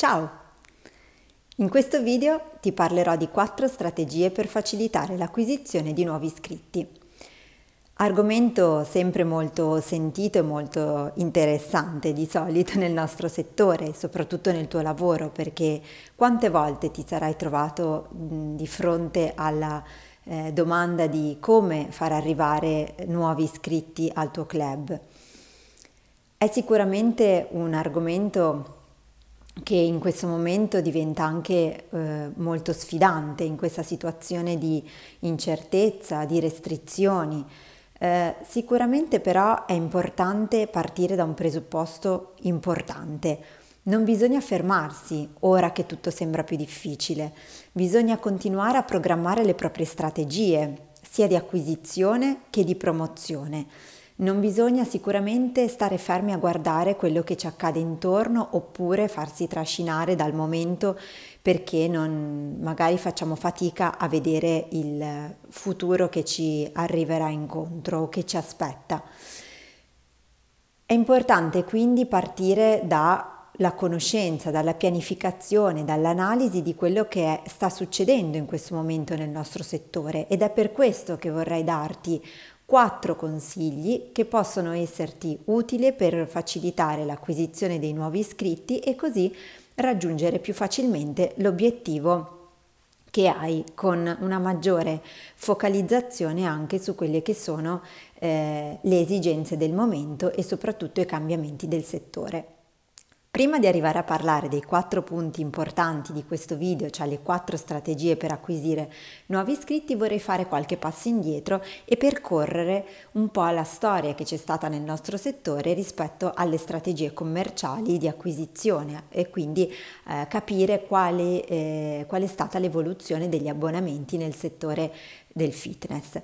Ciao! In questo video ti parlerò di quattro strategie per facilitare l'acquisizione di nuovi iscritti. Argomento sempre molto sentito e molto interessante di solito nel nostro settore, soprattutto nel tuo lavoro, perché quante volte ti sarai trovato di fronte alla eh, domanda di come far arrivare nuovi iscritti al tuo club. È sicuramente un argomento che in questo momento diventa anche eh, molto sfidante in questa situazione di incertezza, di restrizioni. Eh, sicuramente però è importante partire da un presupposto importante. Non bisogna fermarsi ora che tutto sembra più difficile, bisogna continuare a programmare le proprie strategie, sia di acquisizione che di promozione non bisogna sicuramente stare fermi a guardare quello che ci accade intorno oppure farsi trascinare dal momento perché non, magari facciamo fatica a vedere il futuro che ci arriverà incontro o che ci aspetta. È importante quindi partire dalla conoscenza, dalla pianificazione, dall'analisi di quello che sta succedendo in questo momento nel nostro settore ed è per questo che vorrei darti quattro consigli che possono esserti utili per facilitare l'acquisizione dei nuovi iscritti e così raggiungere più facilmente l'obiettivo che hai con una maggiore focalizzazione anche su quelle che sono eh, le esigenze del momento e soprattutto i cambiamenti del settore. Prima di arrivare a parlare dei quattro punti importanti di questo video, cioè le quattro strategie per acquisire nuovi iscritti, vorrei fare qualche passo indietro e percorrere un po' la storia che c'è stata nel nostro settore rispetto alle strategie commerciali di acquisizione e quindi eh, capire quale, eh, qual è stata l'evoluzione degli abbonamenti nel settore del fitness.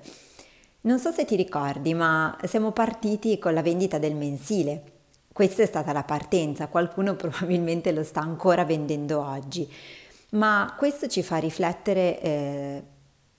Non so se ti ricordi, ma siamo partiti con la vendita del mensile questa è stata la partenza, qualcuno probabilmente lo sta ancora vendendo oggi, ma questo ci fa riflettere eh,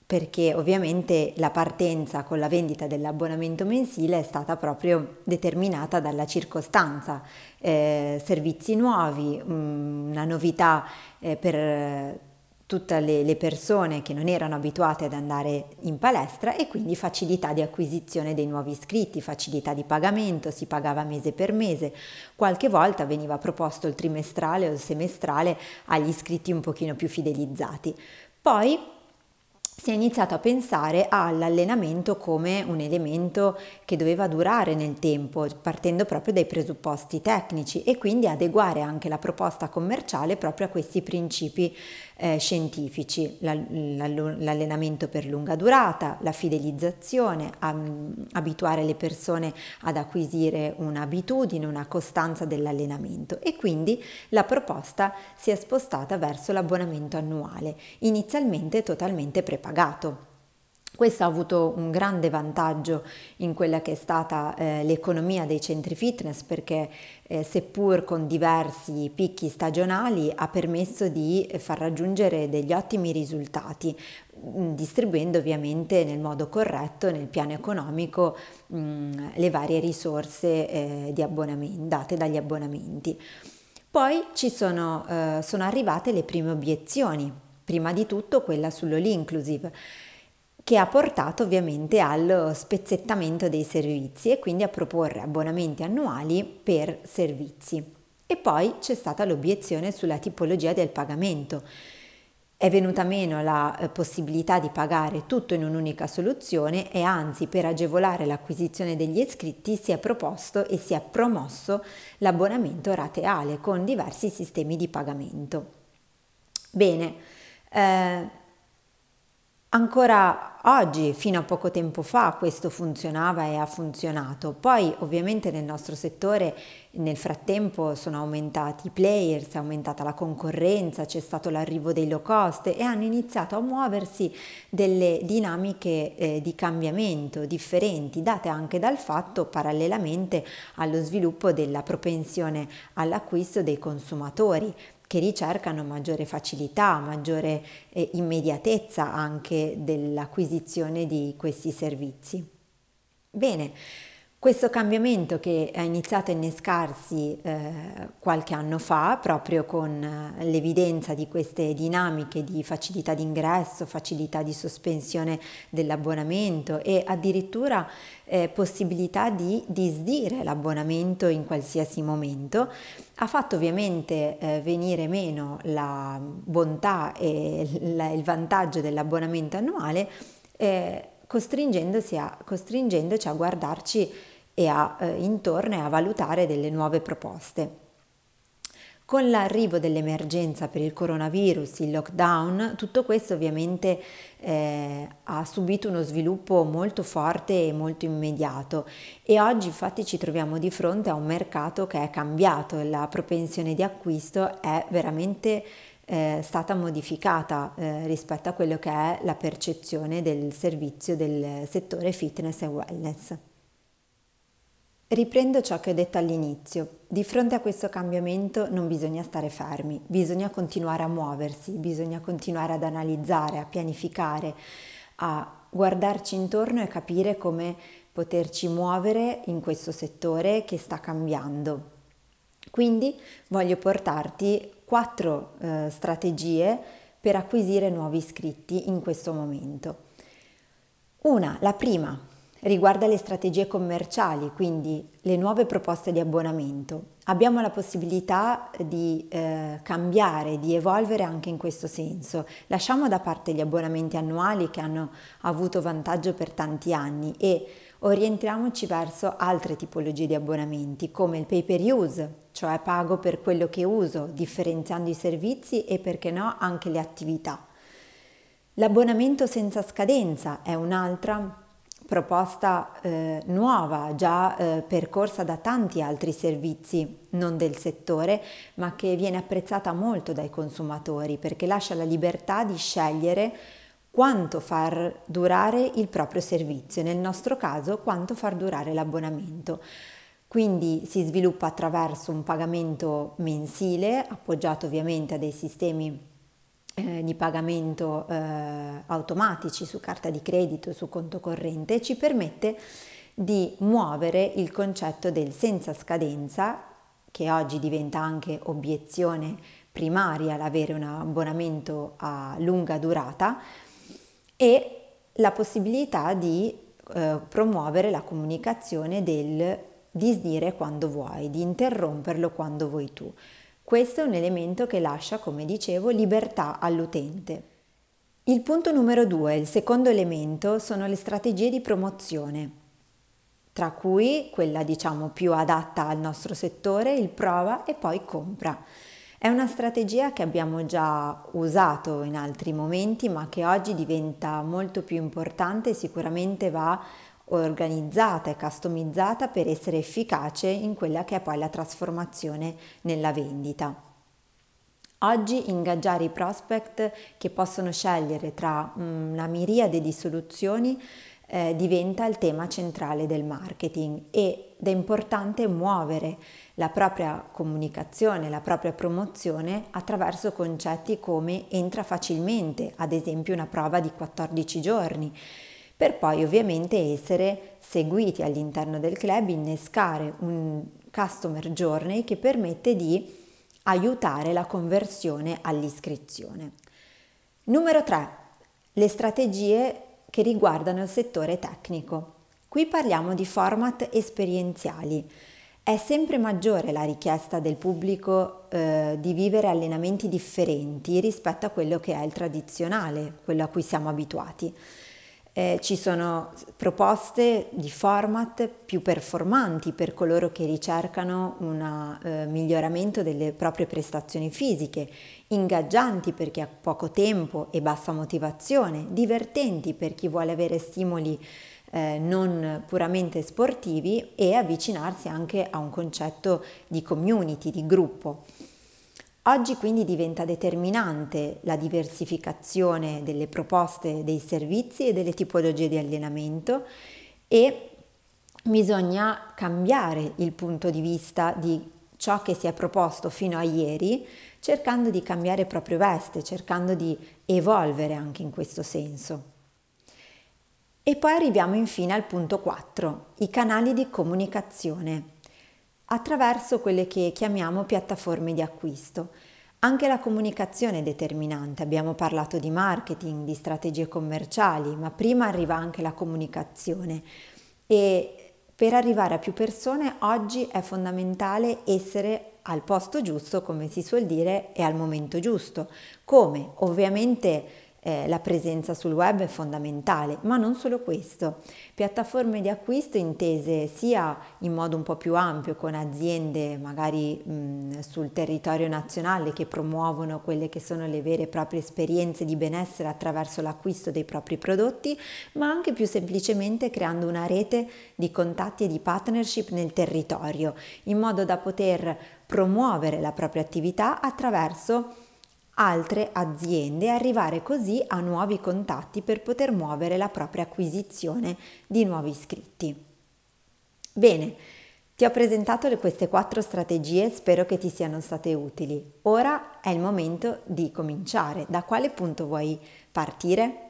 perché ovviamente la partenza con la vendita dell'abbonamento mensile è stata proprio determinata dalla circostanza, eh, servizi nuovi, una novità eh, per tutte le, le, persone che non erano abituate ad andare in palestra e quindi facilità di acquisizione dei nuovi iscritti, facilità di pagamento, si pagava mese per mese, qualche volta veniva proposto il trimestrale o il semestrale agli iscritti un pochino più fidelizzati. Poi si è iniziato a pensare all'allenamento come un elemento che doveva durare nel tempo, partendo proprio dai presupposti tecnici e quindi adeguare anche la proposta commerciale proprio a questi principi eh, scientifici, l'allenamento per lunga durata, la fidelizzazione, abituare le persone ad acquisire un'abitudine, una costanza dell'allenamento e quindi la proposta si è spostata verso l'abbonamento annuale, inizialmente totalmente prepagato. Questo ha avuto un grande vantaggio in quella che è stata eh, l'economia dei centri fitness perché eh, seppur con diversi picchi stagionali ha permesso di far raggiungere degli ottimi risultati mm, distribuendo ovviamente nel modo corretto nel piano economico mh, mm, le varie risorse eh, date dagli abbonamenti. Poi ci sono, eh, sono arrivate le prime obiezioni, prima di tutto quella sull'all inclusive che ha portato ovviamente allo spezzettamento dei servizi e quindi a proporre abbonamenti annuali per servizi. E poi c'è stata l'obiezione sulla tipologia del pagamento. È venuta meno la eh, possibilità di pagare tutto in un'unica soluzione e anzi per agevolare l'acquisizione degli iscritti si è proposto e si è promosso l'abbonamento rateale con diversi sistemi di pagamento. Bene, eh, Ancora oggi, fino a poco tempo fa, questo funzionava e ha funzionato. Poi ovviamente nel nostro settore nel frattempo sono aumentati i players, è aumentata la concorrenza, c'è stato l'arrivo dei low cost e hanno iniziato a muoversi delle dinamiche eh, di cambiamento differenti, date anche dal fatto parallelamente allo sviluppo della propensione all'acquisto dei consumatori che ricercano maggiore facilità, maggiore eh, immediatezza anche dell'acquisizione di questi servizi. Bene, Questo cambiamento che è iniziato a innescarsi eh, qualche anno fa, proprio con eh, l'evidenza di queste dinamiche di facilità di ingresso, facilità di sospensione dell'abbonamento e addirittura eh, possibilità di disdire l'abbonamento in qualsiasi momento, ha fatto ovviamente eh, venire meno la bontà e la, il vantaggio dell'abbonamento annuale eh, costringendoci a, costringendoci a guardarci e a, eh, intorno e a valutare delle nuove proposte. Con l'arrivo dell'emergenza per il coronavirus, il lockdown, tutto questo ovviamente eh, ha subito uno sviluppo molto forte e molto immediato e oggi infatti ci troviamo di fronte a un mercato che è cambiato, la propensione di acquisto è veramente è stata modificata eh, rispetto a quello che è la percezione del servizio del settore fitness e wellness. Riprendo ciò che ho detto all'inizio. Di fronte a questo cambiamento non bisogna stare fermi, bisogna continuare a muoversi, bisogna continuare ad analizzare, a pianificare, a guardarci intorno e capire come poterci muovere in questo settore che sta cambiando. Quindi voglio portarti quattro eh, strategie per acquisire nuovi iscritti in questo momento. Una, la prima, riguarda le strategie commerciali, quindi le nuove proposte di abbonamento. Abbiamo la possibilità di eh, cambiare, di evolvere anche in questo senso. Lasciamo da parte gli abbonamenti annuali che hanno avuto vantaggio per tanti anni e orientiamoci verso altre tipologie di abbonamenti come il pay per use, cioè pago per quello che uso, differenziando i servizi e perché no anche le attività. L'abbonamento senza scadenza è un'altra proposta eh, nuova, già eh, percorsa da tanti altri servizi non del settore, ma che viene apprezzata molto dai consumatori perché lascia la libertà di scegliere quanto far durare il proprio servizio, nel nostro caso quanto far durare l'abbonamento. Quindi si sviluppa attraverso un pagamento mensile, appoggiato ovviamente a dei sistemi eh, di pagamento eh, automatici su carta di credito, su conto corrente, ci permette di muovere il concetto del senza scadenza, che oggi diventa anche obiezione primaria l'avere un abbonamento a lunga durata, e la possibilità di eh, promuovere la comunicazione del disdire quando vuoi, di interromperlo quando vuoi tu. Questo è un elemento che lascia, come dicevo, libertà all'utente. Il punto numero due, il secondo elemento, sono le strategie di promozione, tra cui quella diciamo più adatta al nostro settore, il prova e poi compra. È una strategia che abbiamo già usato in altri momenti, ma che oggi diventa molto più importante e sicuramente va organizzata e customizzata per essere efficace in quella che è poi la trasformazione nella vendita. Oggi ingaggiare i prospect che possono scegliere tra mm, una miriade di soluzioni eh, diventa il tema centrale del marketing ed è importante muovere la propria comunicazione, la propria promozione attraverso concetti come entra facilmente, ad esempio una prova di 14 giorni, per poi ovviamente essere seguiti all'interno del club, innescare un customer journey che permette di aiutare la conversione all'iscrizione. Numero 3. Le strategie che riguardano il settore tecnico. Qui parliamo di format esperienziali. È sempre maggiore la richiesta del pubblico eh, di vivere allenamenti differenti rispetto a quello che è il tradizionale, quello a cui siamo abituati. Eh, ci sono proposte di format più performanti per coloro che ricercano un eh, miglioramento delle proprie prestazioni fisiche, ingaggianti per chi ha poco tempo e bassa motivazione, divertenti per chi vuole avere stimoli eh, non puramente sportivi e avvicinarsi anche a un concetto di community, di gruppo. Oggi quindi diventa determinante la diversificazione delle proposte dei servizi e delle tipologie di allenamento e bisogna cambiare il punto di vista di ciò che si è proposto fino a ieri, cercando di cambiare proprio veste, cercando di evolvere anche in questo senso. E poi arriviamo infine al punto 4, i canali di comunicazione, attraverso quelle che chiamiamo piattaforme di acquisto. Anche la comunicazione è determinante, abbiamo parlato di marketing, di strategie commerciali, ma prima arriva anche la comunicazione e per arrivare a più persone oggi è fondamentale essere al posto giusto, come si suol dire, e al momento giusto. Come? Ovviamente eh, la presenza sul web è fondamentale, ma non solo questo. Piattaforme di acquisto intese sia in modo un po' più ampio con aziende magari mh, sul territorio nazionale che promuovono quelle che sono le vere e proprie esperienze di benessere attraverso l'acquisto dei propri prodotti, ma anche più semplicemente creando una rete di contatti e di partnership nel territorio, in modo da poter promuovere la propria attività attraverso altre aziende e arrivare così a nuovi contatti per poter muovere la propria acquisizione di nuovi iscritti. Bene, ti ho presentato queste quattro strategie, spero che ti siano state utili. Ora è il momento di cominciare. Da quale punto vuoi partire?